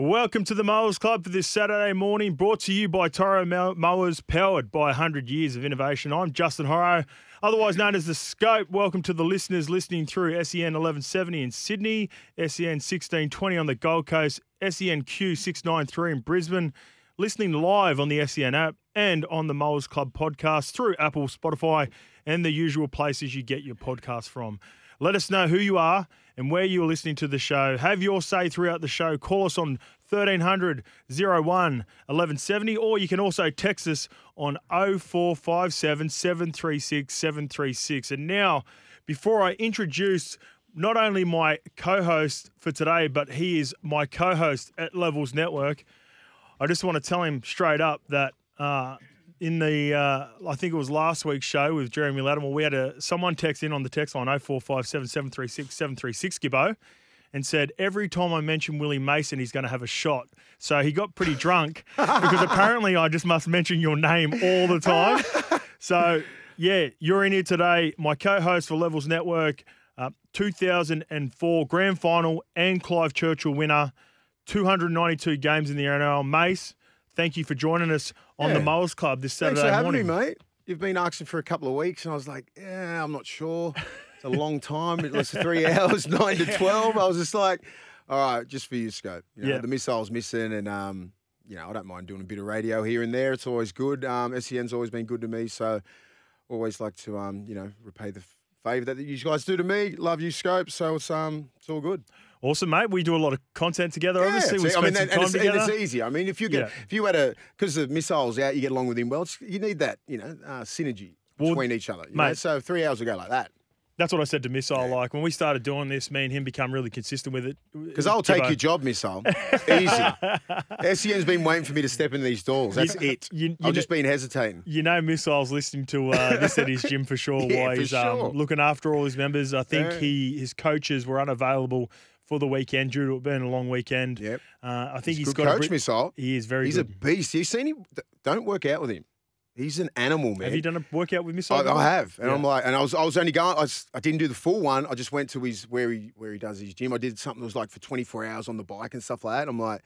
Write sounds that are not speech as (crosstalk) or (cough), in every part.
Welcome to the Mowers Club for this Saturday morning, brought to you by Toro Mow- Mowers, powered by 100 years of innovation. I'm Justin Horo, otherwise known as The Scope. Welcome to the listeners listening through SEN 1170 in Sydney, SEN 1620 on the Gold Coast, SENQ 693 in Brisbane, listening live on the SEN app and on the Mowers Club podcast through Apple, Spotify, and the usual places you get your podcast from. Let us know who you are and where you're listening to the show. Have your say throughout the show. Call us on 1300 01 1170, or you can also text us on 0457 736 736. And now, before I introduce not only my co host for today, but he is my co host at Levels Network, I just want to tell him straight up that uh, in the uh, I think it was last week's show with Jeremy Latimore, we had a someone text in on the text line 0457 736 736 Gibbo and said every time I mention Willie Mason, he's going to have a shot. So he got pretty drunk (laughs) because apparently I just must mention your name all the time. (laughs) So yeah, you're in here today, my co-host for Levels Network, uh, 2004 Grand Final and Clive Churchill winner, 292 games in the NRL. Mace, thank you for joining us on the Yeah. Mowers Club this Saturday Thanks for having morning. me, mate. You've been asking for a couple of weeks, and I was like, yeah, I'm not sure. It's a (laughs) long time. It was three hours, (laughs) nine to 12. I was just like, all right, just for you, Scope. You know, Yeah. The missile's missing, and, um, you know, I don't mind doing a bit of radio here and there. It's always good. Um, SEN's always been good to me, so always like to, um, you know, repay the favour that you guys do to me. Love you, Scope, so it's, um, it's all good. Awesome, mate. We do a lot of content together. Obviously, we it's- spend I mean, some and, time it's, and it's easy. I mean, if you get Yeah. if you had a because the missiles out, you get along with him well. It's, you need that, you know, uh, synergy Well, between each other. You know? mate- So three hours ago like that. That's what I said to Missile. Like when we started doing this, me and him become really consistent with it. Because I'll take Gibbo. your job, missile. Easy. (laughs) SEN's been waiting for me to step in these doors. That's it. you- you I've just been hesitating. You know, Missile's listening to uh, this at his gym for (laughs) sure. Yeah, while for he's um, sure. looking after all his members. I think Yeah. he his coaches were unavailable for the weekend due to it being a long weekend. Yep. Uh, I think He's he's got coach, a br- missile. He is very He's good. a beast. You've seen him? Don't work out with him. He's an animal, man. Have you done a workout with Missile? I. I have, and Yeah. I'm like, and I was, I was only going. I, was, I didn't do the full one. I just went to his where he, where he does his gym. I did something that was like for 24 hours on the bike and stuff like that. I'm like,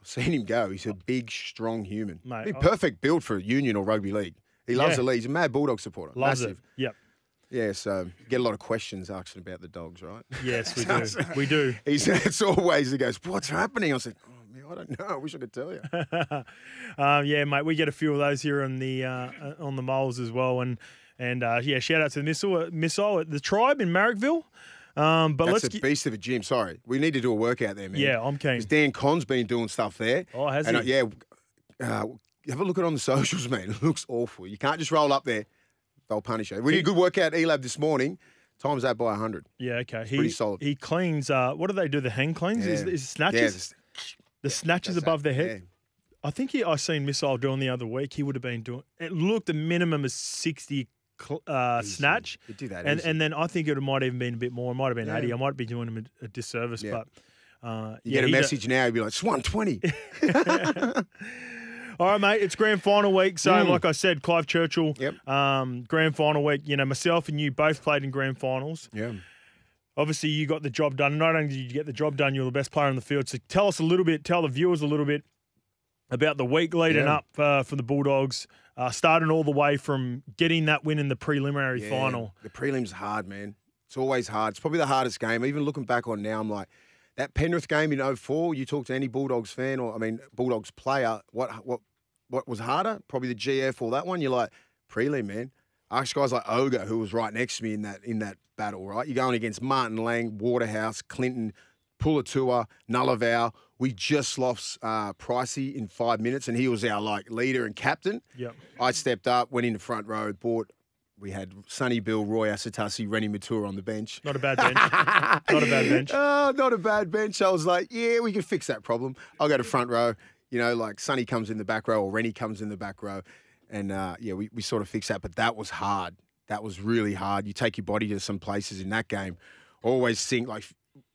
I've seen him go. He's a big, strong human. Mate, Be perfect build for union or rugby league. He loves Yeah. the league. He's a mad bulldog supporter. Loves Massive. it. Yep. Yeah, so get a lot of questions asking about the dogs, right? Yes, we (laughs) do. we do. (laughs) He's it's always he goes, what's happening? I said, oh man, I don't know. I wish I could tell you. (laughs) um, yeah, mate, we get a few of those here on the uh, on the moles as well, and and uh, yeah, shout out to the missile missile at the tribe in Marrickville. Um, but That's let's a beast of a gym. Sorry, we need to do a workout there, man. yeah, I'm keen. Because Dan Con's been doing stuff there. Oh, has and, uh, he? yeah, uh, have a look at it on the socials, man. It looks awful. You can't just roll up there. They'll punish you. We did a good workout at ELAB this morning. Times that by 100. Yeah, okay. He pretty solid. he cleans. Uh, what do they do? The hang cleans? Is, Yeah. is it snatches? Yeah, the snatches above that. their head. I think he, I seen Missile doing the other week. He would have been doing. It looked a minimum of sixty cl- uh, Easy. snatch, You do that and easy. and then I think it might even been a bit more. It might have been Yeah. eighty. I might be doing him a, a disservice, Yeah. but uh, You yeah, get a message now, you'd be like, it's 120. (laughs) (laughs) All right, mate. It's grand final week. So, Mm. like I said, Clive Churchill. Yep. Um, grand final week. You know, myself and you both played in grand finals. yeah. Obviously, you got the job done. Not only did you get the job done, you're the best player on the field. So, tell us a little bit. Tell the viewers a little bit about the week leading Yeah. up uh, for the Bulldogs, uh, starting all the way from getting that win in the preliminary Yeah, final. The prelim's hard, man. It's always hard. It's probably the hardest game. Even looking back on now, I'm like, that Penrith game in 04, you talk to any Bulldogs fan or, I mean, Bulldogs player, what what what was harder? Probably the GF or that one. You're like, prelim, man. Ask guys like Ogre, who was right next to me in that in that battle, right? You're going against Martin Lang, Waterhouse, Clinton, Puletua, Nullavau. We just lost uh, Pricey in five minutes, and he was our like leader and captain. Yep. I stepped up, went in the front row, bought. We had Sonny Bill, Roy Asotasi, Reni Maitua on the bench. Not a bad bench. (laughs) Not a bad bench. Oh, not a bad bench. I was like, yeah, we can fix that problem. I'll go to front row. You know, like Sonny comes in the back row or Reni comes in the back row. And uh, yeah, we, we sort of fixed that. But that was hard. That was really hard. You take your body to some places in that game. Always think like,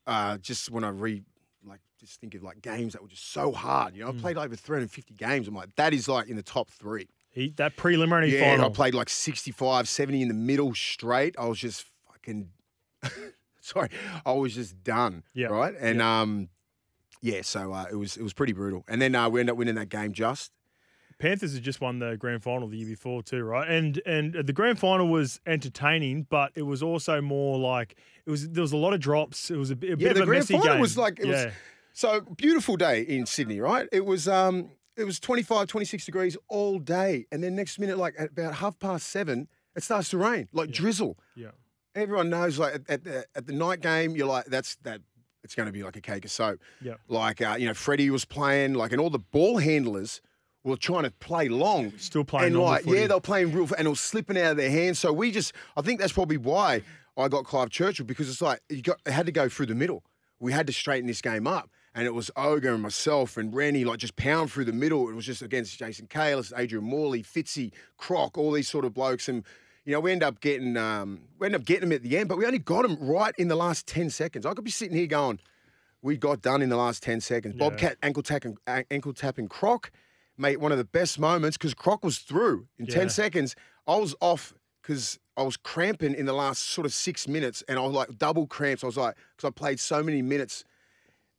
uh, just when I read, like, just think of like games that were just so hard. You know, I played over 350 games. I'm like, that is like in the top three. He, that preliminary Yeah, final. I played like 65, 70 in the middle straight. I was just fucking (laughs) sorry. I was just done. Yeah, Right. And um yeah, so uh, it was it was pretty brutal. And then uh, we ended up winning that game just. Panthers had just won the grand final the year before too, right? And and the grand final was entertaining, but it was also more like it was there was a lot of drops. It was a, bit- of a bit Yeah, of the a grand final was like it yeah. was so beautiful day in Sydney, right? It was um it was 25, 26 degrees all day, and then next minute, like at about half past seven, it starts to rain, like drizzle. yeah. Everyone knows, like at, at the at the night game, you're like that's that. It's going to be like a cake of soap. Yeah. Like uh, you know, Freddie was playing, like, and all the ball handlers were trying to play long. Still playing and like yeah, they were playing real, and it was slipping out of their hands. So we just, I think that's probably why I got Clive Churchill because it's like you got it had to go through the middle. We had to straighten this game up, and it was Ogre and myself and Reni like just pound through the middle. It was just against Jason Cayless, Adrian Morley, Fitzy, Croc, all these sort of blokes, and you know we end up getting um, we end up getting them at the end, but we only got them right in the last ten seconds. I could be sitting here going we got done in the last 10 seconds. Yeah. Bobcat ankle tap and a- ankle tapping Croc, mate, one of the best moments because Croc was through in Yeah. 10 seconds. I was off because I was cramping in the last sort of six minutes and I was like double cramps. I was like, because I played so many minutes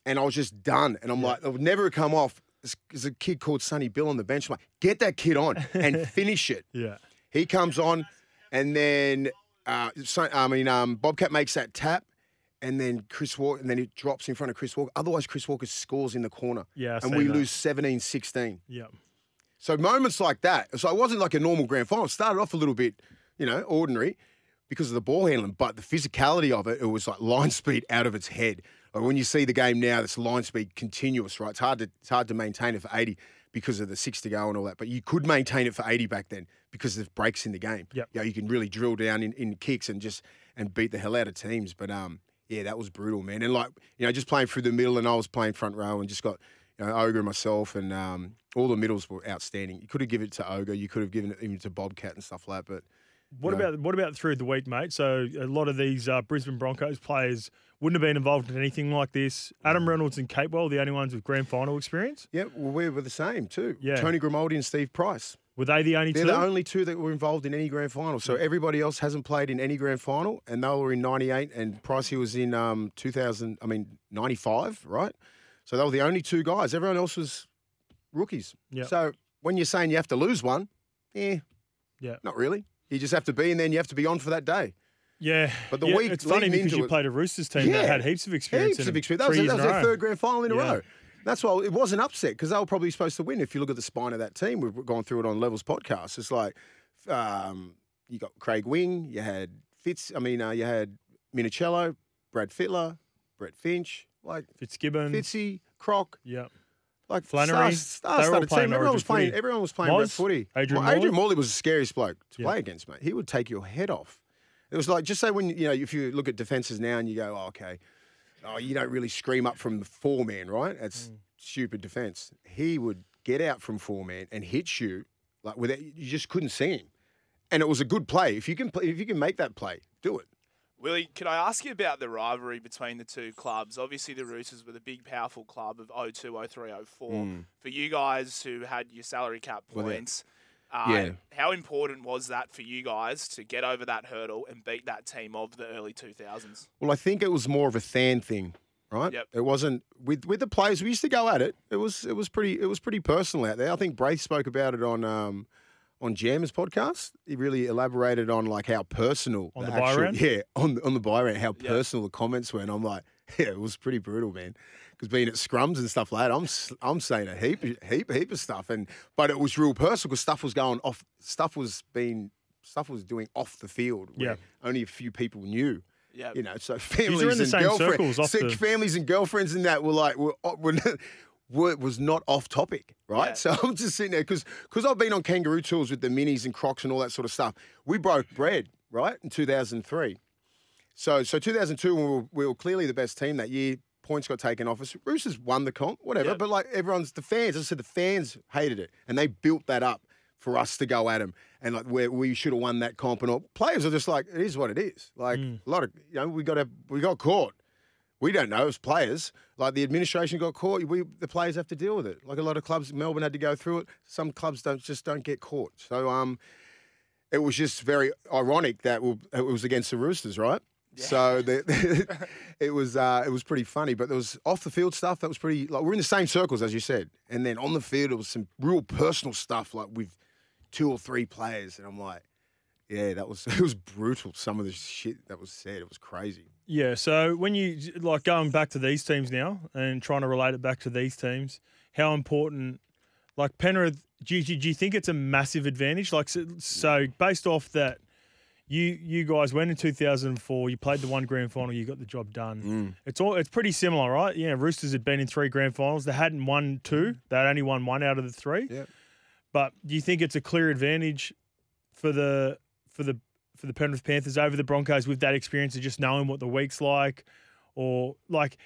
and I was just done. And I'm like, it would never come off. There's- a kid called Sonny Bill on the bench. I'm like, get that kid on and (laughs) finish it. Yeah. He comes on, and then uh, so, I mean, um, Bobcat makes that tap, and then Chris Walker, and then he drops in front of Chris Walker. Otherwise, Chris Walker scores in the corner, Yeah. And we that. lose 17-16. Yeah. So moments like that. So it wasn't like a normal grand final. It started off a little bit, you know, ordinary because of the ball handling, but the physicality of it, it was like (laughs) line speed out of its head. Like when you see the game now, it's line speed continuous, right? It's hard to it's hard to maintain it for 80 because of the six to go and all that. But you could maintain it for 80 back then because of breaks in the game. Yeah, you can really drill down in, in kicks and just and beat the hell out of teams. But um, yeah, that was brutal, man. And like, you know, just playing through the middle and I was playing front row and just got you know, Ogre and myself and um, all the middles were outstanding. You could have given it to Ogre, you could have given it even to Bobcat and stuff like that. But What about what about through the week, mate? So a lot of these uh, Brisbane Broncos players wouldn't have been involved in anything like this. Mm. Adam Reynolds and Capewell, the only ones with grand final experience. yeah, well, we were the same too. Yeah. Tony Grimaldi and Steve Price. Were they the only They're two? the only two that were involved in any grand final. So everybody else hasn't played in any grand final, and they were in '98, and Pricey was in um, 2000. I mean '95, right? So they were the only two guys. Everyone else was rookies. Yeah. So when you're saying you have to lose one, eh, Yeah. not really. You just have to be, and then you have to be on for that day. Yeah, But the yeah, week it's funny because you it- played a Roosters team that had heaps of experience. Heaps of experience. That was, that was their third grand final in a row. That's why it was an upset because they were probably supposed to win. If you look at the spine of that team, we've gone through it on Levels podcast. It's like um, you got Craig Wing, you had Fitz. I mean, uh, you had Minichiello, Brad Fittler, Brett Finch, like Fitzgibbon. Fitzy, Croc, yeah, like Flannery. Star, They were all playing team. Everyone was playing. Everyone was playing red Moz, footy. Adrian Well, Adrian Morley. Morley was the scariest bloke to Yeah. play against, mate. He would take your head off. It was like just say when you know if you look at defenses now and you go, oh, okay, oh, you don't really scream up from the four man, right? That's Mm. stupid defense. He would get out from four man and hit you like without you just couldn't see him, and it was a good play. If you can play, if you can make that play, do it. Willie, can I ask you about the rivalry between the two clubs? Obviously, the Roosters were the big, powerful club of 02, 03, 04. For you guys who had your salary cap points. Well, yeah. Points, uh, Yeah. how important was that for you guys to get over that hurdle and beat that team of the early 2000s? Well, I think it was more of a fan thing, right? Yep. It wasn't with with the players. We used to go at it. It was it was pretty it was pretty personal out there. I think Braith spoke about it on um on Jam's podcast. He really elaborated on like how personal On the actual, bye round? (laughs) yeah on on the bye round how Yeah. personal the comments were. And I'm like, (laughs) yeah, it was pretty brutal, man. Because being at scrums and stuff like that, I'm I'm saying a heap heap heap of stuff, and but it was real personal because stuff was going off. Stuff was being stuff was doing off the field. where Yeah. only a few people knew Yeah. you know, so (laughs) families and girlfriends, so the- families and girlfriends and that were like were, were, (laughs) were was not off topic, right? Yeah. So I'm just sitting there because because I've been on kangaroo tours with the minis and Crocs and all that sort of stuff. We broke bread, right, in 2003. So so 2002 we were, we were clearly the best team that year. Points got taken off us. Roosters won the comp, whatever. Yeah. But like everyone's the fans. I said the fans hated it, and they built that up for us to go at them. And like where we should have won that comp, and all players are just like it is what it is. Like Mm. a lot of you know we got a, we got caught. We don't know as players. Like the administration got caught. We the players have to deal with it. Like a lot of clubs, Melbourne had to go through it. Some clubs don't just don't get caught. So um, it was just very ironic that it was against the Roosters, right? So (laughs) the, (laughs) it was uh, it was pretty funny, but there was off the field stuff that was pretty like we're in the same circles as you said, and then on the field it was some real personal stuff like with two or three players, and I'm like, yeah, that was (laughs) it was brutal. Some of the shit that was said, it was crazy. Yeah. So when you like going back to these teams now and trying to relate it back to these teams, how important, like Penrith, do you, do you think it's a massive advantage? Like so, so based off that. You, you guys went in 2004. You played the one grand final. You got the job done. Mm. It's all it's pretty similar, right? Yeah, Roosters had been in three grand finals. They hadn't won two. They had only won one out of the three. Yeah. But do you think it's a clear advantage for the for the for the Penrith Panthers over the Broncos with that experience of just knowing what the week's like, or like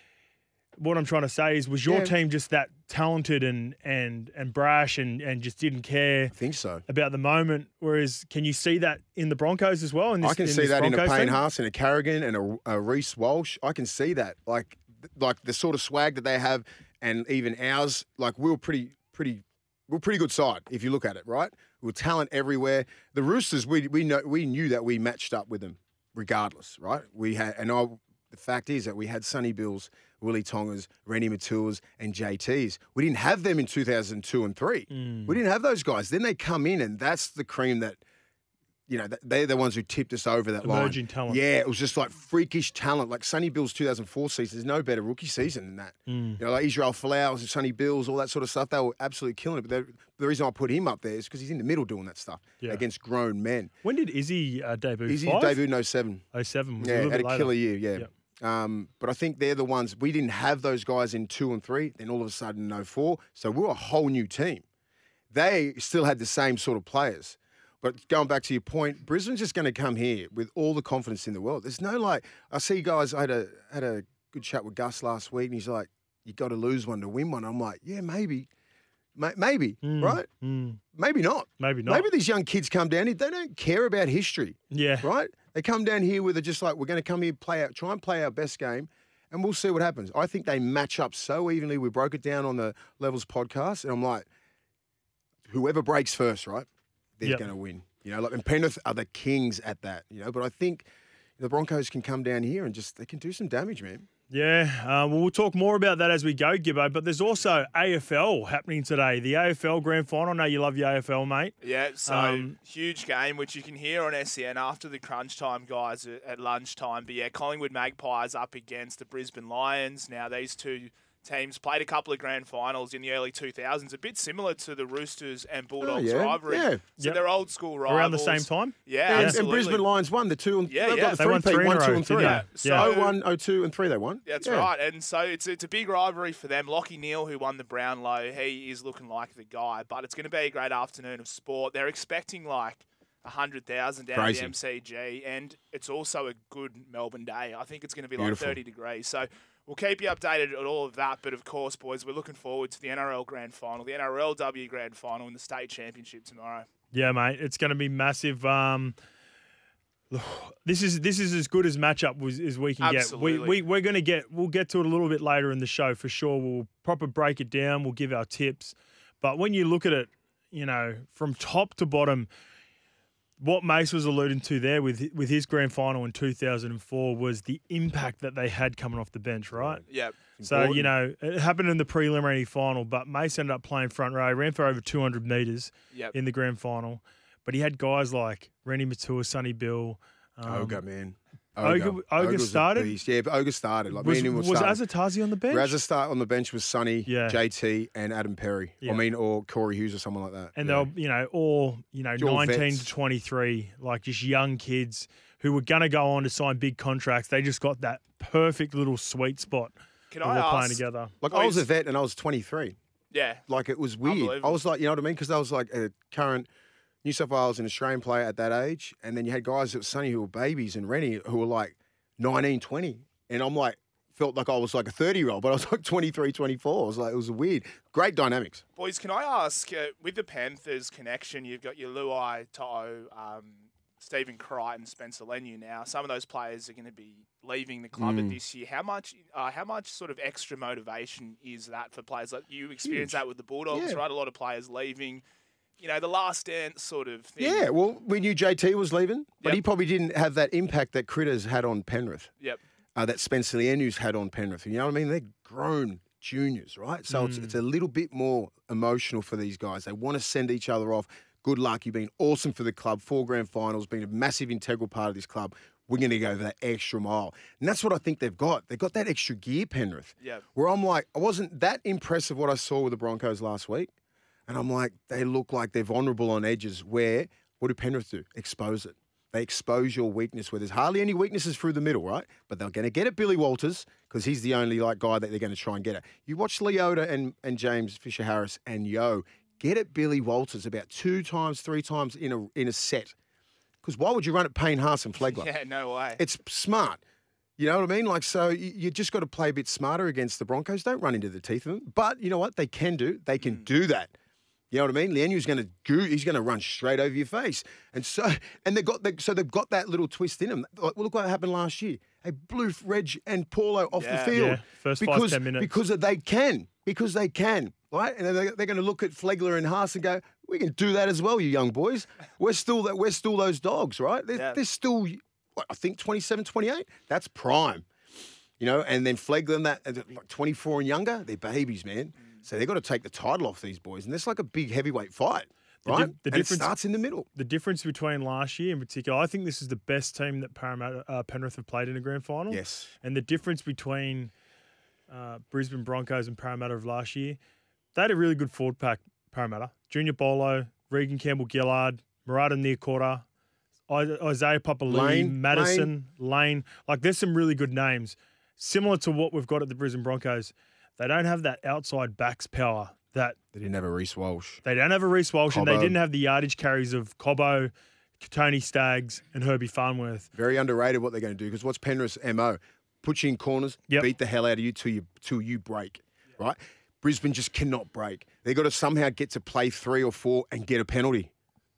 what I'm trying to say is, was your Yeah. team just that talented and and and brash and and just didn't care I think so. about the moment? Whereas, can you see that in the Broncos as well? In this, I can see that in a Broncos Payne? Haas and a Carrigan and a, a Reece Walsh. I can see that, like, like the sort of swag that they have, and even ours. Like we were pretty, pretty, we are pretty good side if you look at it, right? We were talent everywhere. The Roosters, we we know we knew that we matched up with them, regardless, right? We had, and I. The fact is that we had Sonny Bills, Willie Tongas, Reni Maituas, and JTs. We didn't have them in 2002 and three. Mm. We didn't have those guys. Then they come in, and that's the cream that, you know, they're the ones who tipped us over that line. Emerging talent. Yeah, it was just like freakish talent. Like Sonny Bill's 2004 season, there's no better rookie season than that. Mm. You know, like Israel Folaus and Sonny Bills, all that sort of stuff. They were absolutely killing it. But the reason I put him up there is because he's in the middle doing that stuff Yeah. against grown men. When did Izzy uh, debut? Easy Five? debut in 07. 07. Was a Yeah, little had a later. killer year. Yeah. Yep. Um, but I think they're the ones we didn't have those guys in two and three. Then all of a sudden, no four. So we were a whole new team. They still had the same sort of players. But going back to your point, Brisbane's just going to come here with all the confidence in the world. There's no like I see guys. I had a had a good chat with Gus last week, and he's like, "You got to lose one to win one." I'm like, "Yeah, maybe, Ma- maybe, Mm, right? mm, Maybe not. maybe not. Maybe these young kids come down here. They don't care about history." yeah. right? They come down here with a just like we're going to come here, play out, try and play our best game, and we'll see what happens. I think they match up so evenly. We broke it down on the Levels podcast, and I'm like, whoever breaks first, right? They're Yep. going to win. You know, like and Penrith are the kings at that. You know, but I think the Broncos can come down here and just they can do some damage, man. Yeah, uh, well, we'll talk more about that as we go, Gibbo. But there's also AFL happening today. The AFL Grand Final. I know you love your AFL, mate. Yeah, so Um, huge game, which you can hear on SEN after the crunch time, guys, at, at lunchtime. But yeah, Collingwood Magpies up against the Brisbane Lions. Now, these two teams played a couple of grand finals in the early 2000s, a bit similar to the Roosters and oh, Bulldogs yeah, rivalry. yeah. So Yep. they're old school rivals. Around the same time. Yeah, And, and. Brisbane Lions won the two and Yeah, yeah. got the They won three-peat, three in one, a two, row, and three. Yeah, so- Yeah. Oh, one, oh, two, and three they won. That's Yeah. right. And so it's it's a big rivalry for them. Lachie Neale, who won the Brownlow, he is looking like the guy. But it's going to be a great afternoon of sport. They're expecting like a hundred thousand down Crazy. at the MCG, and it's also a good Melbourne day. I think it's going to be Beautiful. like thirty degrees. So. We'll keep you updated on all of that, but of course, boys, we're looking forward to the NRL Grand Final, the NRLW Grand Final, and the State Championship tomorrow. Yeah, mate, it's going to be massive. Um, (sighs) this is this is as good as matchup was, as we can get. We, Absolutely. we we're going to get. We'll get to it a little bit later in the show for sure. We'll proper break it down. We'll give our tips. But when you look at it, you know, from top to bottom, what Mace was alluding to there with with his grand final in 2004 was the impact that they had coming off the bench, right? Yep. So you know, it happened in the preliminary final, but Mace ended up playing front row, ran for over 200 meters Yep. in the grand final. But he had guys like Reni Maitua, Sonny Bill. Um, Ogre, man. Ogre- Ogre was a started? beast. Yeah, but Ogre started. Like was me and him were was starting. Asotasi on the bench? Razza start on the bench was Sonny, Yeah. JT, and Adam Perry. Yeah. I mean, or Corey Hughes or someone like that. and yeah. they'll, you know, all you know, All 19 vets. to 23, like just young kids who were going to go on to sign big contracts. They just got that perfect little sweet spot Can when I ask? playing together. like oh, I was a vet and I was 23. Yeah. Like it was weird. I was like, you know what I mean? Because I was like a current New South Wales and Australian player at that age, and then you had guys that were Sonny who were babies and Reni who were like 19, 20, and I'm like. Felt like I was like a 30 year old, but I was like 23, 24. I was like, it was weird. Great dynamics. Boys, can I ask, uh, with the Panthers connection, you've got your Luai, To'o, um, Stephen Crichton, Spencer Leniu now. Some of those players are going to be leaving the club Mm. at this year. How much, uh, how much sort of extra motivation is that for players? Like you experienced Huge. that with the Bulldogs, Yeah. right? A lot of players leaving. You know, the last dance sort of thing. Yeah, well, we knew JT was leaving, but Yep. he probably didn't have that impact that Critters had on Penrith, Yep. uh, that Spencer Leniu's had on Penrith. You know what I mean? They're grown juniors, right? So it's, it's a little bit more emotional for these guys. They want to send each other off. Good luck. You've been awesome for the club. Four grand finals, been a massive integral part of this club. We're going to go that extra mile. And that's what I think they've got. They've got that extra gear, Penrith. Yep. Where I'm like, I wasn't that impressed with what I saw with the Broncos last week. And I'm like, they look like they're vulnerable on edges. Where, what do Penrith do? Expose it. They expose your weakness where there's hardly any weaknesses through the middle, right? But they're going to get at Billy Walters because he's the only like guy that they're going to try and get at. You watch Leota and, and James Fisher Harris and Yeo get at Billy Walters about two times, three times in a in a set. Because why would you run at Payne Haas and Flegler? (laughs) Yeah, no way. It's smart. You know what I mean? Like, so you, you just got to play a bit smarter against the Broncos. Don't run into the teeth of them. But you know what? They can do. They can mm. do that. You know what I mean? Leniu's going to go. He's going to run straight over your face. And so, and they got the, so they've got that little twist in them. Like, well, look what happened last year. They blew Reg and Paulo off Yeah. the field Yeah, first five, because 10 minutes. because they can because they can right. And they're, they're going to look at Flegler and Haas and go, "We can do that as well, you young boys. We're still that. We're still those dogs, right? They're, Yeah. they're still, what, I think 27, 28. That's prime." You know, and then Flegler and that, like 24 and younger, they're babies, man. So they've got to take the title off these boys. And it's like a big heavyweight fight, The right? the and difference- it starts in the middle. the difference between last year in particular, I think this is the best team that Parramatta, uh, Penrith have played in a grand final. Yes. And the difference between uh, Brisbane Broncos and Parramatta of last year, they had a really good forward pack, Parramatta. Junior Paulo, Reagan Campbell Gillard, Murata I- Isaiah Papali'i, Lane, Madison, Lane. Like, there's some really good names. Similar to what we've got at the Brisbane Broncos. They don't have that outside backs power that They didn't have a Reece Walsh. they don't have a Reece Walsh, and they didn't have the yardage carries of Cobbo, Tony Staggs, and Herbie Farnworth. Very underrated what they're going to do because what's Penrith's MO? Put you in corners, Yep. beat the hell out of you till you till you break, right? Brisbane just cannot break. They got to somehow get to play three or four and get a penalty,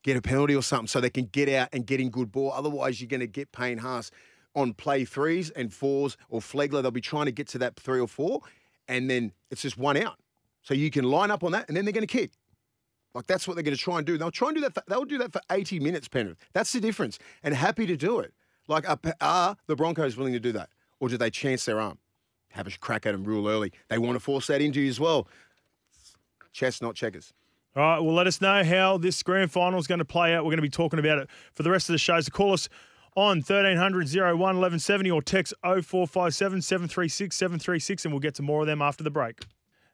get a penalty or something, so they can get out and get in good ball. Otherwise, you're going to get Payne Haas on play threes and fours or Flegler. They'll be trying to get to that three or four, and then it's just one out. So you can line up on that, and then they're going to kick. Like that's what they're going to try and do. They'll try and do that. For, they'll do that for 80 minutes, Penrith. That's the difference, and happy to do it. Like are, are the Broncos willing to do that, or do they chance their arm, have a crack at them real early? They want to force that into you as well. Chess, not checkers. All right, well, let us know how this grand final is going to play out. We're going to be talking about it for the rest of the show. So call us on 1300 01 1170 or text 0457 736 736 and we'll get to more of them after the break.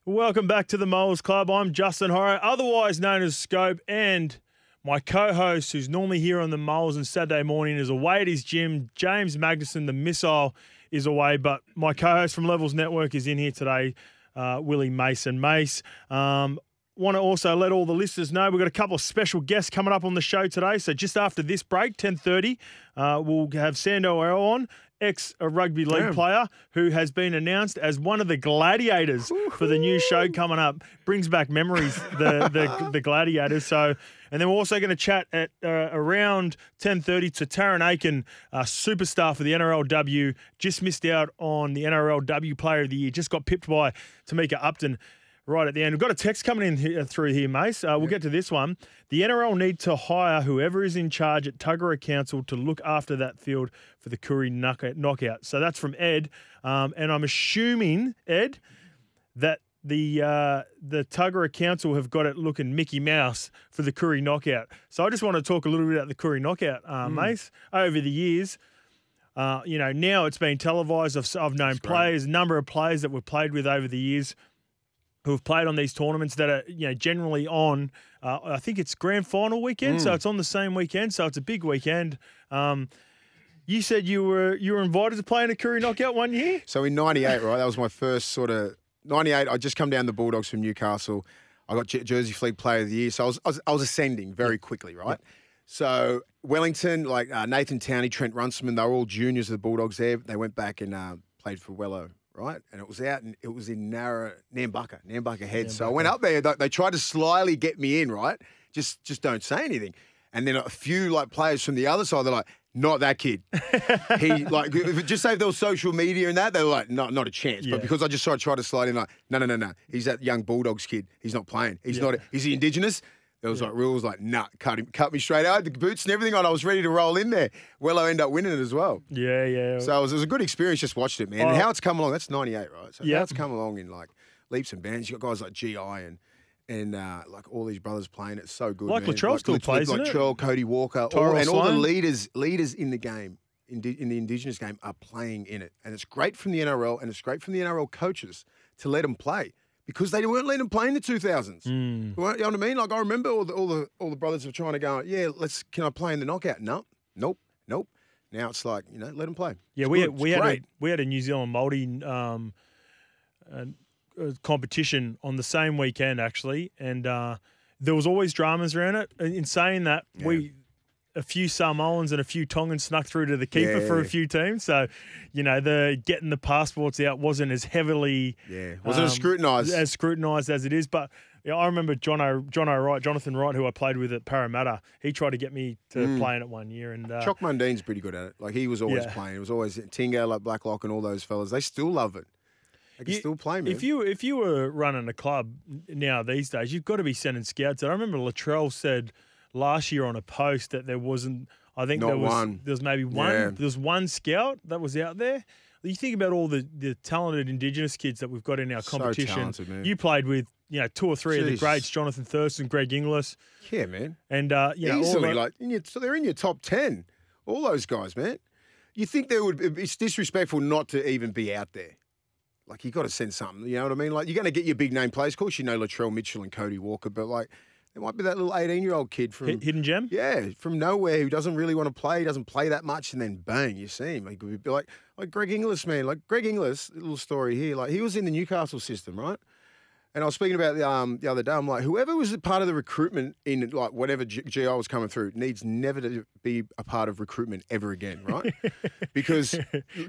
Welcome back to the Mowers Club. I'm Justin Horo, otherwise known as Scope, and my co-host, who's normally here on the Moles on Saturday morning, is away at his gym. James Magnuson, the missile, is away, but my co-host from Levels Network is in here today, uh, Willie Mason Mace. Um, Want to also let all the listeners know we've got a couple of special guests coming up on the show today. So just after this break, ten thirty, uh, we'll have Sandor Earl on, ex uh, rugby league Damn. player who has been announced as one of the gladiators for the new show coming up. Brings back memories, the the, (laughs) the gladiators. So, and then we're also going to chat at uh, around ten thirty to Tarryn Aiken, uh, superstar for the NRLW. Just missed out on the NRLW Player of the Year. Just got pipped by Tamika Upton right at the end. We've got a text coming in here, through here, Mace. Uh, we'll get to this one. The NRL need to hire whoever is in charge at Tuggerah Council to look after that field for the Koori Knockout. So that's from Ed. Um, and I'm assuming, Ed, that the uh, the Tuggerah Council have got it looking Mickey Mouse for the Koori Knockout. So I just want to talk a little bit about the Koori Knockout, uh, Mace. Over the years, uh, you know, now it's been televised. I've, I've known players, a number of players that we've played with over the years who have played on these tournaments that are, you know, generally on, uh, I think it's grand final weekend. So it's on the same weekend. So it's a big weekend. Um, you said you were you were invited to play in a Koori Knockout one year. So in '98, right, that was my first sort of '98. I just come down the Bulldogs from Newcastle. I got Jersey Flegg Player of the Year, so I was I was, I was ascending very quickly, right? So Wellington, like uh, Nathan Towney, Trent Runciman, they were all juniors of the Bulldogs. There, they went back and uh, played for Wello, right? And it was out, and it was in Narra, Nambucca, Nambucca Head. So I went up there. They, they tried to slyly get me in, right? Just just don't say anything. And then a few like players from the other side, they're like, not that kid. (laughs) he like if it- just say if there was social media and that, they were like, not not a chance. Yeah. But because I just tried to try to slide in, like, no, no, no, no. He's that young Bulldogs kid. He's not playing. He's not. Is he Indigenous? There was Yeah. like rules like, nah, cut him, cut me straight. I had the boots and everything on. I was ready to roll in there. Well, I end up winning it as well. Yeah, yeah. So it was, it was a good experience. Just watched it, man. And Oh. how it's come along. That's '98, right? So Yep. how it's come along in like leaps and bounds. You've got guys like GI and and uh, like all these brothers playing. It's so good. Like man. Latrell still like, plays, like? Latrell, Cody Walker, all, and all the leaders leaders in the game. In the Indigenous game are playing in it, and it's great from the NRL, and it's great from the NRL coaches to let them play because they weren't letting them play in the 2000s. Mm. You know what I mean? Like I remember all the all the all the brothers were trying to go, yeah, let's can I play in the knockout? No, nope, nope. Now it's like you know, let them play. Yeah, It's we good. had, we It's had a, we had a New Zealand multi um, uh, uh, competition on the same weekend actually, and uh, there was always dramas around it. In saying that, we a few Samoans and a few Tongans snuck through to the keeper for a few teams, so you know the getting the passports out wasn't as heavily yeah, wasn't as um, scrutinised. as scrutinised as it is. But yeah, I remember John O, John O'Wright, Jonathan Wright, who I played with at Parramatta. He tried to get me to Mm. play in it one year, and uh, Choc Mundine's pretty good at it. Like he was always Yeah. playing. It was always Tingo, like Blacklock, and all those fellas. They still love it. They can You- still play, man. If you if you were running a club now these days, you've got to be sending scouts. out. I remember Latrell said last year on a post that there wasn't. I think Not there was one. there was maybe one. Yeah. There was one scout that was out there. You think about all the, the talented Indigenous kids that we've got in our So competition. talented, man. You played with you know two or three of the greats: Jonathan Thurston, Greg Inglis, yeah, man. and uh, you know all Easily, like your, so they're in your top ten. All those guys, man. You think they would? It's disrespectful not to even be out there. Like you got to send something. You know what I mean? Like you're going to get your big name players. Of course, you know Latrell Mitchell and Cody Walker, but like there might be that little 18 year old kid from hidden gem. Yeah, from nowhere who doesn't really want to play, doesn't play that much, and then bang, you see him. He could be like like Greg Inglis, man. Like Greg Inglis, little story here. Like he was in the Newcastle system, right? And I was speaking about the um the other day. I'm like, whoever was a part of the recruitment in like whatever G- GI was coming through needs never to be a part of recruitment ever again, right? (laughs) because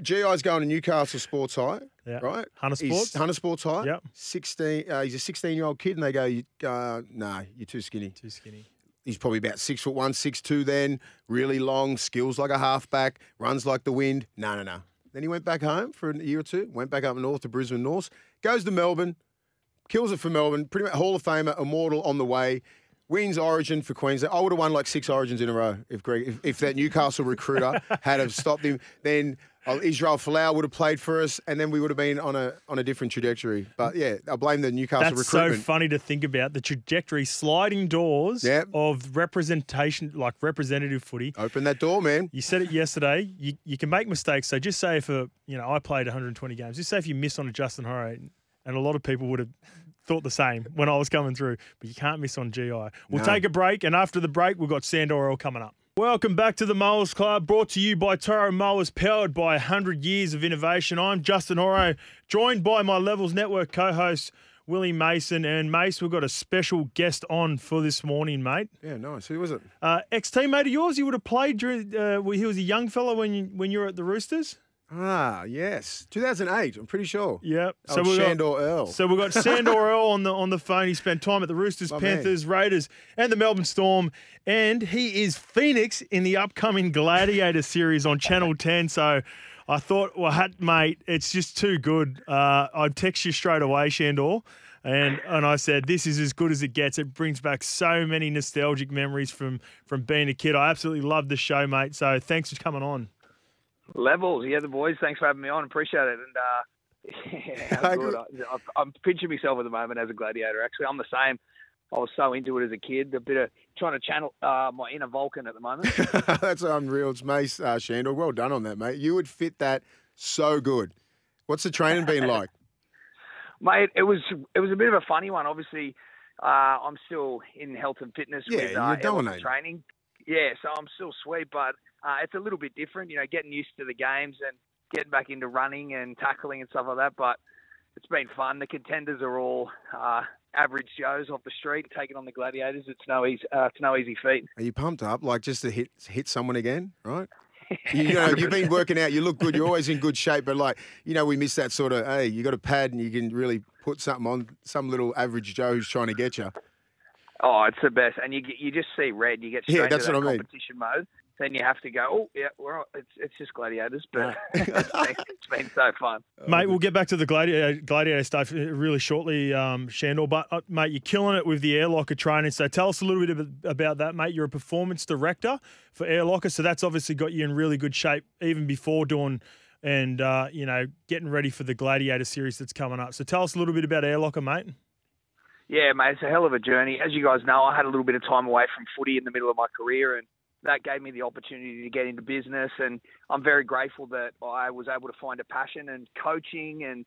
GI's going to Newcastle Sports High, Yeah. right? Hunter He's Sports. Hunter Sports High. Yep. Sixteen. Uh, he's a 16 year old kid, and they go, you, uh, "Nah, you're too skinny." Too skinny. He's probably about six foot one, six two. Then really long, skills like a halfback, runs like the wind. No, no, no. Then he went back home for a year or two. Went back up north to Brisbane North. Goes to Melbourne, kills it for Melbourne. Pretty much Hall of Famer, immortal on the way. Wins Origin for Queensland. I would have won like six Origins in a row if Greg, if, if that Newcastle recruiter (laughs) had have stopped him. Then uh, Israel Folau would have played for us, and then we would have been on a on a different trajectory. But yeah, I blame the Newcastle recruiter. That's so recruitment. funny to think about the trajectory, sliding doors Yep. of representation, like representative footy. Open that door, man. You said it yesterday. You you can make mistakes. So just say if a you know I played 120 games. Just say if you miss on a Justin Horo, and a lot of people would have thought the same when I was coming through. But you can't miss on GI. We'll No. take a break, and after the break, we've got Sandor Earl coming up. Welcome back to the Mowers Club, brought to you by Toro Mowers, powered by 100 years of innovation. I'm Justin Horo, joined by my Levels Network co-host Willie Mason. And Mace, we've got a special guest on for this morning, mate. Yeah, nice. Who was it? Uh, ex-teammate of yours, you would have played during. Uh, he was a young fellow when you when you were at the Roosters. Ah, yes, 2008. I'm pretty sure. Yep. So we got Sandor Earl. so we've got Sandor (laughs) Earl on the on the phone. He spent time at the Roosters, My man. Panthers, Raiders, and the Melbourne Storm, and he is Phoenix in the upcoming Gladiator (laughs) series on Channel (laughs) 10. So. I thought, well, hat, mate, it's just too good. Uh, I'd text you straight away, Sandor. And and I said, this is as good as it gets. It brings back so many nostalgic memories from from being a kid. I absolutely love the show, mate. So thanks for coming on. Levels, yeah, the boys. Thanks for having me on. Appreciate it. And uh, (laughs) yeah, (laughs) good. I, I'm pinching myself at the moment as a gladiator. Actually, I'm the same. I was so into it as a kid. A bit of trying to channel uh, my inner Vulcan at the moment. (laughs) That's unreal. It's Mace uh, Sandor. Well done on that, mate. You would fit that so good. What's the training been like? Mate, it was it was a bit of a funny one. Obviously, uh, I'm still in health and fitness Yeah, with you're uh, element dominating. training. Yeah, so I'm still sweet, but uh, it's a little bit different. You know, getting used to the games and getting back into running and tackling and stuff like that. But it's been fun. The contenders are all uh, average Joes off the street taking on the gladiators. It's no easy. Uh, it's no easy feat. Are you pumped up? Like just to hit hit someone again, right? (laughs) You know, you've been working out. You look good. You're always in good shape. But like, you know, we miss that sort of. Hey, you got a pad and you can really put something on some little average Joe who's trying to get you. Oh, it's the best, and you you just see red. You get Yeah, straight that's into that what I mean. competition mode. Then you have to go. Oh, yeah, we're all, it's it's just gladiators, but (laughs) it's, been, it's been so fun. (laughs) Mate, we'll get back to the gladiator, gladiator stuff uh, really shortly, um, Sandor. But uh, mate, you're killing it with the Airlocker training. So tell us a little bit about that, mate. You're a performance director for Airlocker, so that's obviously got you in really good shape even before doing and uh, you know getting ready for the gladiator series that's coming up. So tell us a little bit about Airlocker, mate. Yeah, mate, it's a hell of a journey. As you guys know, I had a little bit of time away from footy in the middle of my career, and that gave me the opportunity to get into business. And I'm very grateful that I was able to find a passion and coaching and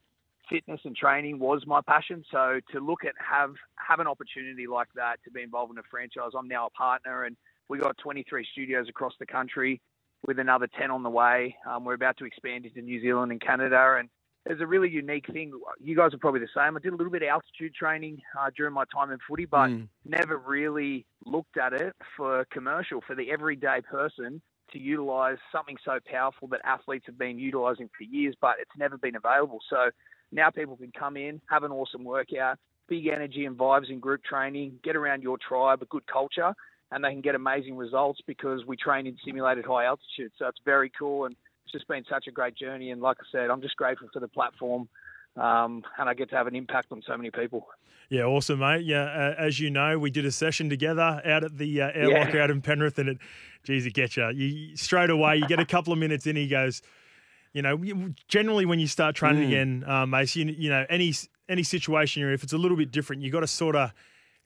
fitness and training was my passion. So to look at have have an opportunity like that to be involved in a franchise, I'm now a partner, and we got 23 studios across the country with another 10 on the way. Um, we're about to expand into New Zealand and Canada, and there's a really unique thing. You guys are probably the same. I did a little bit of altitude training uh, during my time in footy, but mm. never really looked at it for commercial, for the everyday person to utilize something so powerful that athletes have been utilizing for years, but it's never been available. So now people can come in, have an awesome workout, big energy and vibes in group training, get around your tribe, a good culture, and they can get amazing results because we train in simulated high altitude. So it's very cool and it's just been such a great journey. And like I said, I'm just grateful for the platform. Um, and I get to have an impact on so many people. Yeah, awesome, mate. Yeah, uh, as you know, we did a session together out at the uh, airlock yeah. out in Penrith, and it, geez, it gets you. you. Straight away, you get a couple of minutes in, he goes, you know, generally when you start training mm. again, um, mate, you, you know, any any situation you're in, if it's a little bit different, you got to sort of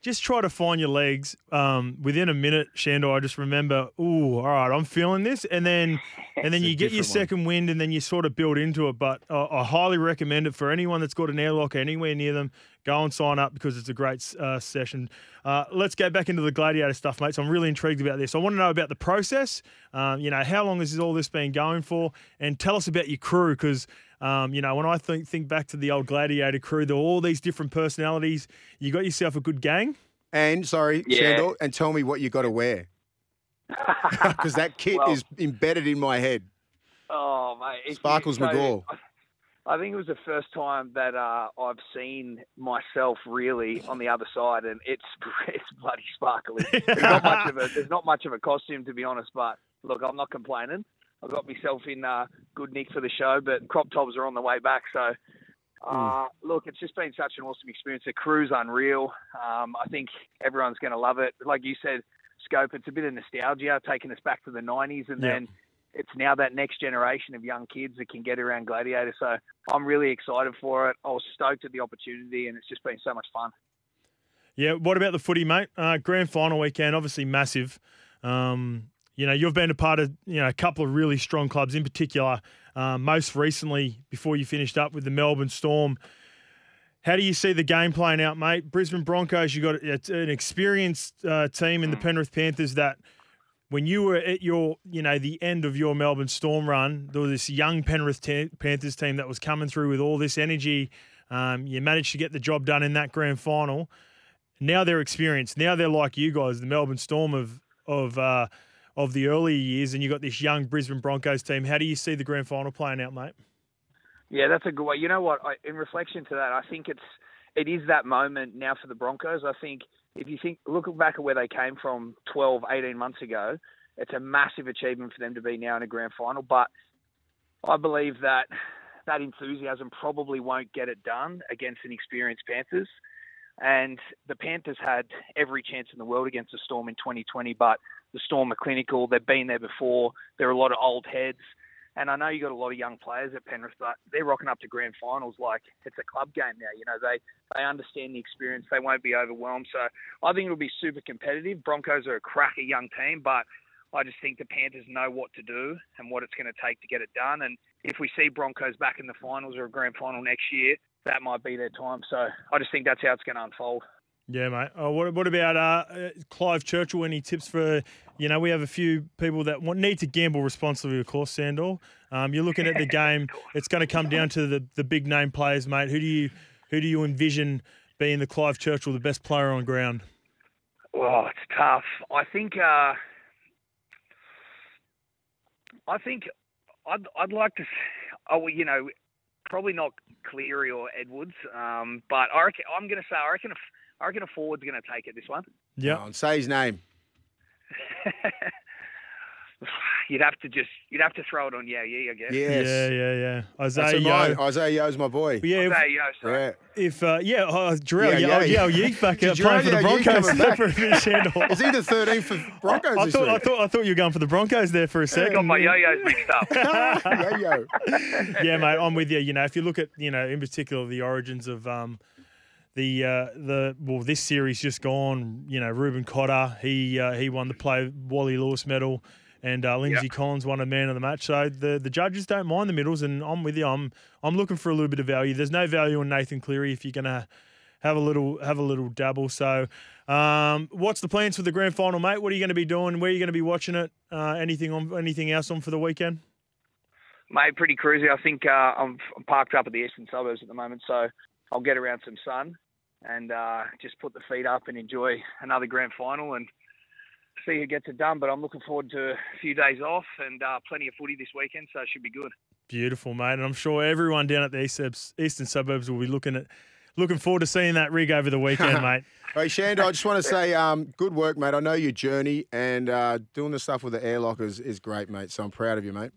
just try to find your legs. Um, within a minute, Sandor, I just remember, ooh, all right, I'm feeling this, and then and then you get your second one. wind, and then you sort of build into it. But uh, I highly recommend it for anyone that's got an airlock anywhere near them. Go and sign up because it's a great uh, session. Uh, let's go back into the gladiator stuff, mate. So I'm really intrigued about this. I want to know about the process. Um, you know, how long has all this been going for? And tell us about your crew because um, you know, when I think think back to the old Gladiator crew, there were all these different personalities. You got yourself a good gang. And sorry, yeah. Sandor, and tell me what you got to wear (laughs) (laughs) because that kit well, is embedded in my head. Oh mate, Sparkles you, McGraw. I think it was the first time that uh, I've seen myself really on the other side, and it's (laughs) it's bloody sparkly. There's not (laughs) much of a there's not much of a costume to be honest, but look, I'm not complaining. I got myself in uh, good nick for the show, but crop tops are on the way back. So, uh, mm. look, it's just been such an awesome experience. The crew's unreal. Um, I think everyone's going to love it. Like you said, Scope, it's a bit of nostalgia, taking us back to the 90s, and then it's now that next generation of young kids that can get around Gladiator. So I'm really excited for it. I was stoked at the opportunity, and it's just been so much fun. Yeah, what about the footy, mate? Uh, grand final weekend, obviously massive. Um, you know, you've been a part of you know a couple of really strong clubs, in particular, um, most recently before you finished up with the Melbourne Storm. How do you see the game playing out, mate? Brisbane Broncos, you got an experienced uh, team in the Penrith Panthers that when you were at your, you know, the end of your Melbourne Storm run, there was this young Penrith t- Panthers team that was coming through with all this energy. Um, you managed to get the job done in that grand final. Now they're experienced. Now they're like you guys, the Melbourne Storm of of uh, of the earlier years, and you've got this young Brisbane Broncos team. How do you see the grand final playing out, mate? Yeah, that's a good way. You know what? I, in reflection to that, I think it's it is that moment now for the Broncos. I think if you think look back at where they came from 12, 18 months ago, it's a massive achievement for them to be now in a grand final. But I believe that that enthusiasm probably won't get it done against an experienced Panthers. And the Panthers had every chance in the world against the Storm in 2020, but the Storm are clinical. They've been there before. There are a lot of old heads. And I know you got a lot of young players at Penrith, but they're rocking up to grand finals like it's a club game now. You know, they they understand the experience. They won't be overwhelmed. So I think it'll be super competitive. Broncos are a cracker young team, but I just think the Panthers know what to do and what it's going to take to get it done. And if we see Broncos back in the finals or a grand final next year, that might be their time. So I just think that's how it's going to unfold. Yeah, mate. Oh, what, what about uh, Clive Churchill? Any tips for, you know, we have a few people that want, need to gamble responsibly, of course, Sandor. Um, you're looking at the (laughs) game. It's going to come down to the, the big name players, mate. Who do you who do you envision being the Clive Churchill, the best player on ground? Well, it's tough. I think uh, I think I'd I'd like to. Oh, you know, probably not Cleary or Edwards, um, but I reckon, I'm going to say I reckon. If, I reckon a forward's going to take it this one. Yeah. And say his name. (laughs) (sighs) you'd have to just you'd have to throw it on yeah yeah I guess. Yes. Yeah, yeah, yeah. Isaiah who mine. Yo. Isaiah Yeo's my boy. Yeah, if, There you sorry. Yeah. if uh, yeah, uh, Jarrell, Yeah, yeah, yeah, yeah, yeah. (laughs) Back uh, playing for the Broncos coming for a bit, Sandor. (laughs) Is he the 13th for Broncos I this thought, I thought I thought you were going for the Broncos there for a second. Got my yo-yos mixed up. (laughs) yeah, yo. yeah, mate, I'm with you. You know, if you look at you know, in particular, the origins of um, the uh, the well, this series just gone. You know, Reuben Cotter, he uh, he won the play Wally Lewis medal, and uh, Lindsay Collins won a man of the match. So the the judges don't mind the middles, and I'm with you. I'm I'm looking for a little bit of value. There's no value in Nathan Cleary if you're gonna have a little have a little dabble. So. Um, what's the plans for the grand final, mate? What are you going to be doing? Where are you going to be watching it? Uh, anything on anything else on for the weekend? Mate, pretty cruisy. I think uh, I'm, I'm parked up at the eastern suburbs at the moment, so I'll get around some sun and uh, just put the feet up and enjoy another grand final and see who gets it done. But I'm looking forward to a few days off and uh, plenty of footy this weekend, so it should be good. Beautiful, mate. And I'm sure everyone down at the eastern suburbs will be looking at looking forward to seeing that rig over the weekend, (laughs) mate. Hey, Sandor, I just want to say um, good work, mate. I know your journey and uh, doing the stuff with the airlock is, is great, mate. So I'm proud of you, mate.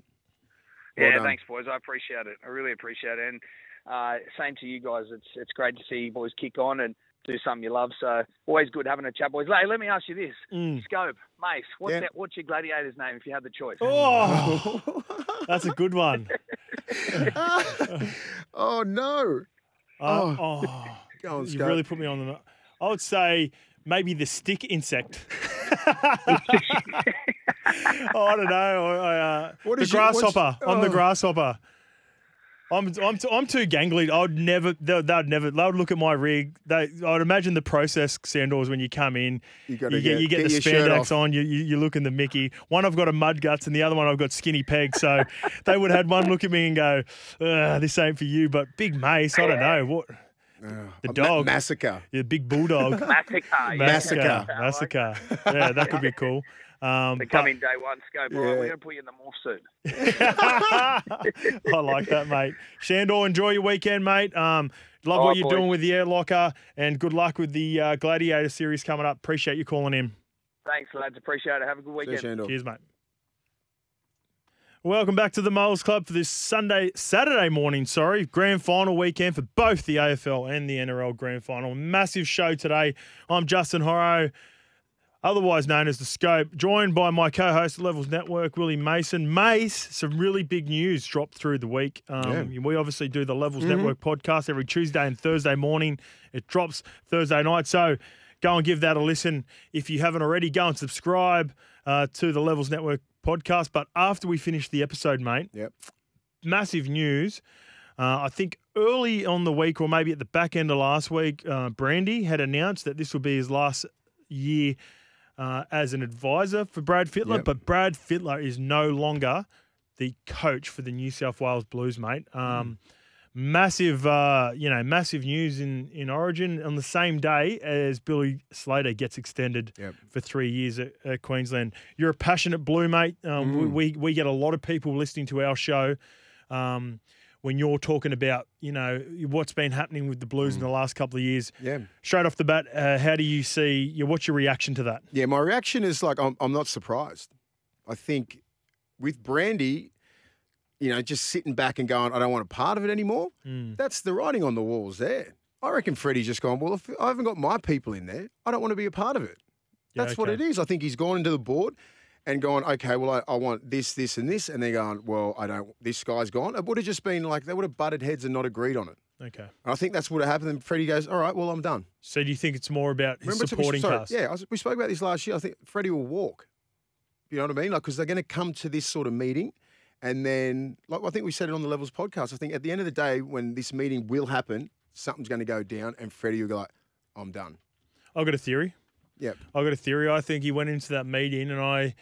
Well yeah, done. thanks, boys. I appreciate it. I really appreciate it. And uh, same to you guys. It's it's great to see you boys kick on and do something you love. So always good having a chat, boys. Hey, let me ask you this: Mm. Scope, Mace, what's Yeah. that? What's your gladiator's name if you had the choice? Oh, (laughs) that's a good one. (laughs) oh, no. Uh, oh, Go on, you Scott. really put me on the. I would say maybe the stick insect. (laughs) oh, I don't know. I, uh, What the is your- what's- grasshopper. I'm the oh. grasshopper. I'm I'm too, I'm too gangly. I'd never. They, they'd never. They would look at my rig. They. I'd imagine the process sandals when you come in. You you get, get- you get, get the your shirt spandex on. You, you you look in the Mickey. One I've got a mud guts, and the other one I've got skinny peg. So they would have had one look at me and go, "This ain't for you." But big mace. I don't know what. The A ma- dog. massacre. Yeah, big bulldog. Massacre. Massacre. Massacre. Massacre. Yeah, that could be cool. Um, They but- come in day one, Scope. All right, we're going to put you in the morph suit. (laughs) I like that, mate. Sandor, enjoy your weekend, mate. Um, love All what you're boys. doing with the Airlocker, and good luck with the uh, Gladiator series coming up. Appreciate you calling in. Thanks, lads. Appreciate it. Have a good See you, weekend. Sandor. Cheers, mate. Welcome back to the Mowers Club for this Sunday, Saturday morning, sorry, grand final weekend for both the AFL and the NRL grand final. Massive show today. I'm Justin Horo, otherwise known as The Scope, joined by my co host Levels Network, Willie Mason. Mace, some really big news dropped through the week. Um, We obviously do the Levels Network podcast every Tuesday and Thursday morning. It drops Thursday night. So go and give that a listen. If you haven't already, go and subscribe uh, to the Levels Network podcast. But after we finish the episode, mate, Yep. massive news. Uh, I think early on the week, or maybe at the back end of last week, uh, Brandy had announced that this will be his last year uh, as an advisor for Brad Fittler. Yep. But Brad Fittler is no longer the coach for the New South Wales Blues, mate. Um, Massive, uh, you know, massive news in in Origin on the same day as Billy Slater gets extended Yep. for three years at, at Queensland. You're a passionate Blue mate. Um, Mm. we, we we get a lot of people listening to our show. Um, when you're talking about, you know, what's been happening with the Blues Mm. in the last couple of years, Yeah. straight off the bat, uh, how do you see? Your, what's your reaction to that? Yeah, my reaction is like I'm, I'm not surprised. I think with Brandy, you know, just sitting back and going, I don't want a part of it anymore. Mm. That's the writing on the walls there. I reckon Freddie's just gone, well, if I haven't got my people in there, I don't want to be a part of it. Yeah, That's what it is. I think he's gone into the board and going, okay, well, I, I want this, this, and this. And they're going, well, I don't, this guy's gone. It would have just been like, they would have butted heads and not agreed on it. Okay. And I think that's what happened. And Freddie goes, all right, well, I'm done. So do you think it's more about his Remember, supporting sorry, cast? Yeah, I was, we spoke about this last year. I think Freddie will walk. You know what I mean? Like, because they're going to come to this sort of meeting, and then, like I think we said it on the Levels podcast. I think at the end of the day, when this meeting will happen, something's going to go down, and Freddie will go like, "I'm done." I've got a theory. Yep. I've got a theory. I think he went into that meeting, and I.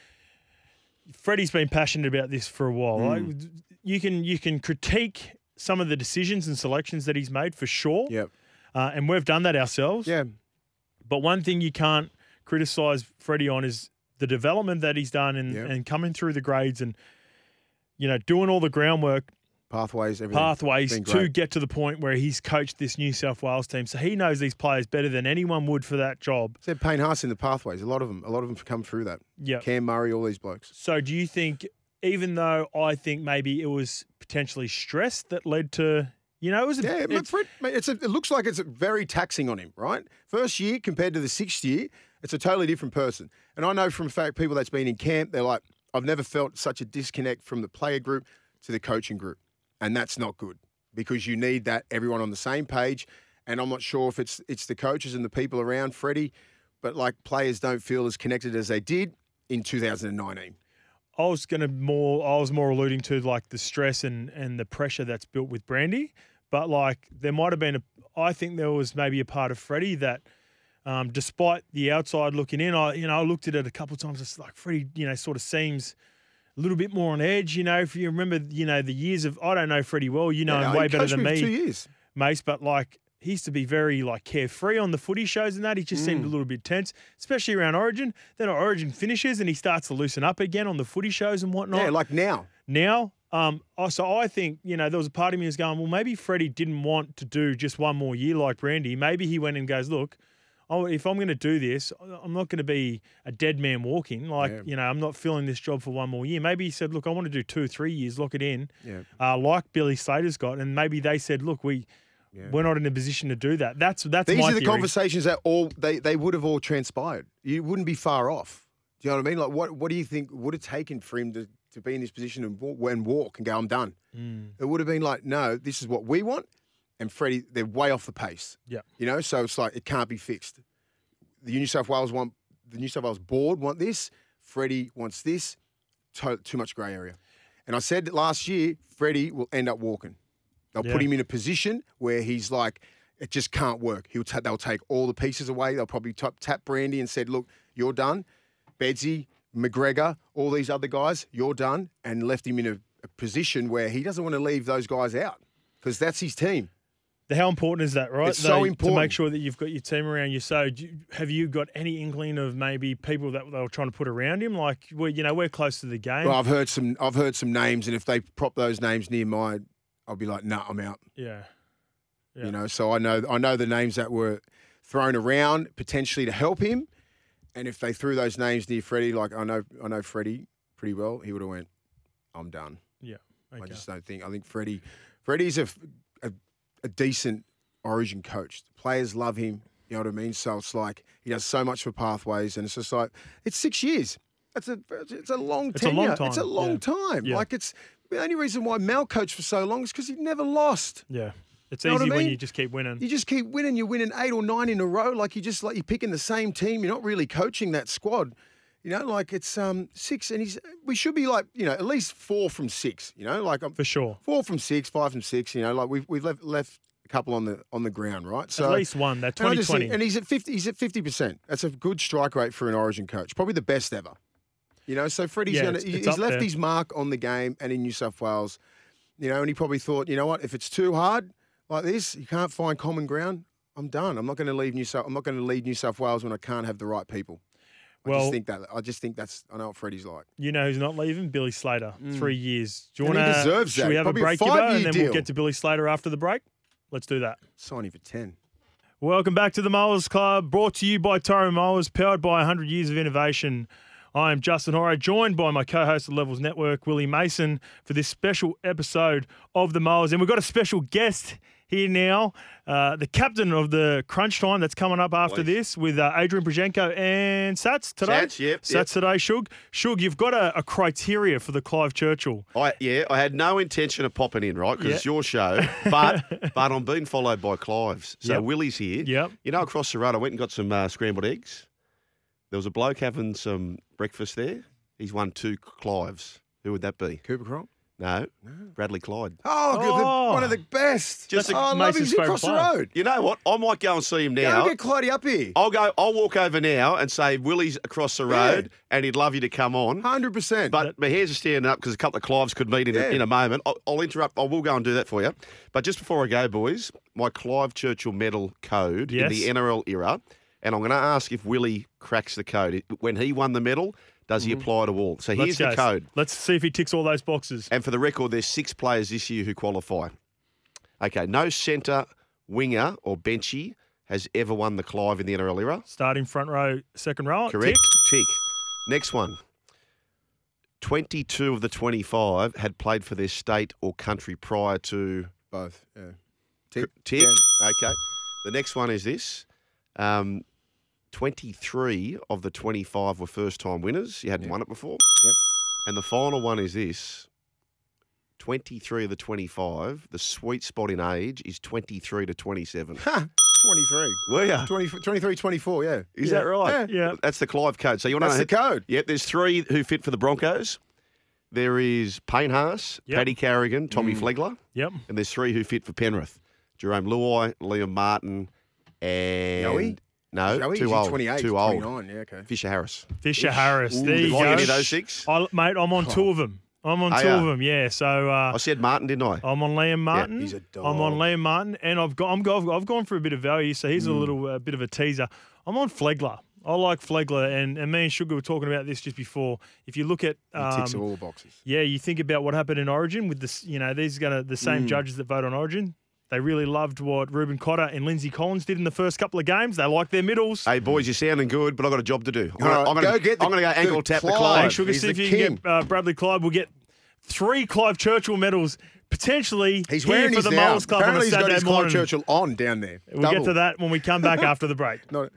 Freddie's been passionate about this for a while. Hmm. I- you can you can critique some of the decisions and selections that he's made for sure, Yep. uh, and we've done that ourselves. Yeah. But one thing you can't criticize Freddie on is the development that he's done and, Yep. and coming through the grades and you know doing all the groundwork pathways, everything. pathways to get to the point where he's coached this New South Wales team. So he knows these players better than anyone would for that job. Said Payne Haas in the pathways. A lot of them. A lot of them have come through that. Yeah. Cam Murray, all these blokes. So do you think, even though I think maybe it was potentially stress that led to, you know, it was a, Yeah, it's- it's, Fred, it's a, it looks like it's very taxing on him, right? First year compared to the sixth year, it's a totally different person. And I know from fact people that's been in camp, they're like, I've never felt such a disconnect from the player group to the coaching group, and that's not good because you need that everyone on the same page. And I'm not sure if it's it's the coaches and the people around Freddie, but like players don't feel as connected as they did in 2019. I was gonna more I was more alluding to like the stress and and the pressure that's built with Brandy, but like there might have been a I think there was maybe a part of Freddie that um, despite the outside looking in, I you know I looked at it a couple of times. It's like Freddie, you know, sort of seems a little bit more on edge. You know, if you remember, you know, the years of I don't know Freddie well. You know Yeah, him way better than me two years. Mace, but like he used to be very like carefree on the footy shows and that. He just Mm. seemed a little bit tense, especially around Origin. Then Origin finishes and he starts to loosen up again on the footy shows and whatnot. Yeah, like now. now, um, oh, so I think you know there was a part of me was going, well, maybe Freddie didn't want to do just one more year like Brandy. Maybe he went and goes, look. Oh, if I'm going to do this, I'm not going to be a dead man walking. Like, Yeah. you know, I'm not filling this job for one more year. Maybe he said, look, I want to do two, three years, lock it in, Yeah. uh, like Billy Slater's got. And maybe they said, look, we, Yeah. we're not in a position to do that. That's that's These are the theory. conversations that all they, they would have all transpired. You wouldn't be far off. Do you know what I mean? Like, what what do you think would have taken for him to, to be in this position and walk, and walk and go, I'm done? Mm. It would have been like, no, this is what we want, and Freddie, they're way off the pace. Yeah. You know, so it's like it can't be fixed. The New South Wales want the New South Wales board want this. Freddie wants this. To, too much grey area. And I said last year, Freddie will end up walking. They'll put him in a position where he's like, it just can't work. He'll ta- they'll take all the pieces away. They'll probably tap, tap Brandy and said, look, you're done. Bedsy, McGregor, all these other guys, you're done, and left him in a, a position where he doesn't want to leave those guys out because that's his team. How important is that, right? It's so Though, To make sure that you've got your team around you. So, do you, have you got any inkling of maybe people that they were trying to put around him? Like, we, you know, we're close to the game. Well, I've heard some. I've heard some names, and if they prop those names near mine, I'll be like, nah, I'm out. yeah. Yeah. You know, so I know I know the names that were thrown around potentially to help him, and if they threw those names near Freddie, like I know I know Freddie pretty well, he would have went, I'm done. Yeah. I just don't think. I think Freddie, Freddie's a, a, decent Origin coach. The players love him. You know what I mean? So it's like he does so much for pathways, and it's just like it's six years. That's a it's a long It's a long tenure. It's a time, long yeah. time. Yeah. Like it's the only reason why Mal coached for so long is because he never lost. Yeah. It's Know easy I when you just keep winning. You just keep winning. You're winning eight or nine in a row. Like you just like you're picking the same team. You're not really coaching that squad. You know, like it's um six, and he's we should be like you know at least four from six. You know, like I'm for sure. four from six, five from six. You know, like we've we've left left a couple on the on the ground, right? So At least one. That and 2020. and he's at fifty. He's at fifty percent. That's a good strike rate for an Origin coach. Probably the best ever. You know, so Freddie's Yeah, gonna it's- it's he's left there. his mark on the game and in New South Wales. You know, and he probably thought, you know what, if it's too hard like this, you can't find common ground. I'm done. I'm not going to leave New South. I'm not going to lead New South Wales when I can't have the right people. I Well- just think that. I just think that's. I know what Freddie's like. you know who's not leaving? Billy Slater. Three years. Do you Mm. Want to? deserves Should that. we have Probably a a break, Gibbo, and then deal. we'll get to Billy Slater after the break? Let's do that. Signing for ten. Welcome back to the Mowers Club, brought to you by Toro Mowers, powered by 100 years of innovation. I am Justin Horo, joined by my co-host of Levels Network, Willie Mason, for this special episode of the Mowers. And we've got a special guest here now, uh, the captain of the Crunch Time that's coming up after Boys. this with uh, Adrian Brzezenko and Sats today. Sats, yep, Sats yep. today, Shug. Shug, you've got a, a criteria for the Clive Churchill. I yeah, I had no intention of popping in, right? Because Yeah. it's your show. But (laughs) but I'm being followed by Clives. So Yep. Willie's here. Yep. You know, across the road, I went and got some uh, scrambled eggs. There was a bloke having some breakfast there. He's won two Clives. Who would that be? Cooper Cronk. No, Bradley Clyde. Oh, good. Oh. The, one of the best. Just oh, a- I love him. Mason's He's across favourite the player. road. You know what? I might go and see him now. Go now. get Clydie up here. I'll go. I'll walk over now and say Willie's across the Yeah. road, and he'd love you to come on. Hundred percent. But my hairs are standing up because a couple of Clives could meet in, Yeah. a, in a moment. I'll, I'll interrupt. I will go and do that for you. But just before I go, boys, my Clive Churchill medal code in the NRL era, and I'm going to ask if Willie cracks the code. When he won the medal, does he apply to all? So Let's here's the go. code. Let's see if he ticks all those boxes. And for the record, there's six players this year who qualify. Okay, no centre, winger, or benchy has ever won the Clive in the NRL era. Starting front row, second row. Correct. Tick. Tick. Next one. 22 of the 25 had played for their state or country prior to Both. Yeah. Tick. Tick. Tick. Yeah. Okay. The next one is this. Um, 23 of the 25 were first time winners. You hadn't Yep. won it before. Yep. And the final one is this 23 of the 25, the sweet spot in age is 23 to 27. Ha! 23. Were ya? 20, 23, 24, yeah. Is Yeah. that right? Yeah. Yeah. That's the Clive code. So you want That's to the code. Yep, there's three who fit for the Broncos. There is Payne Haas, Yep. Paddy Carrigan, Tommy Mm. Flegler, Yep. and there's three who fit for Penrith. Jerome Luai, Liam Martin, and Joey? No, Joey, too old, 28, too old. 29, yeah, okay. Fisher Harris. Fisher Ish. Harris. Ooh, there did you Like go. any of those six? I, mate, I'm on two of them. I'm on Are two ya? of them. Yeah. So uh, I said Martin, didn't I? I'm on Liam Martin. Yeah, he's a I'm on dog. Liam Martin, and I've got I'm go, I've gone for a bit of value. So here's a Mm. little uh, bit of a teaser. I'm on Flegler. I like Flegler, and, and me and Sugar were talking about this just before. If you look at He ticks um, all the boxes. yeah, you think about what happened in Origin with this. You know, these are gonna the Mm. same judges that vote on Origin. They really loved what Reuben Cotter and Lindsay Collins did in the first couple of games. They liked their middles. Hey boys, you're sounding good, but I've got a job to do. I'm All right, gonna, go gonna, get the- I'm gonna go the ankle tap the Clive. Clive. Hey, Sugar, He's see if the you can get uh, Bradley Clyde. We'll get three Clive Churchill medals potentially He's here wearing for the now. Mowers Club on a Apparently, he's got Saturday his Clive. Churchill on down there. We'll get to that when we come back (laughs) after the break. Not,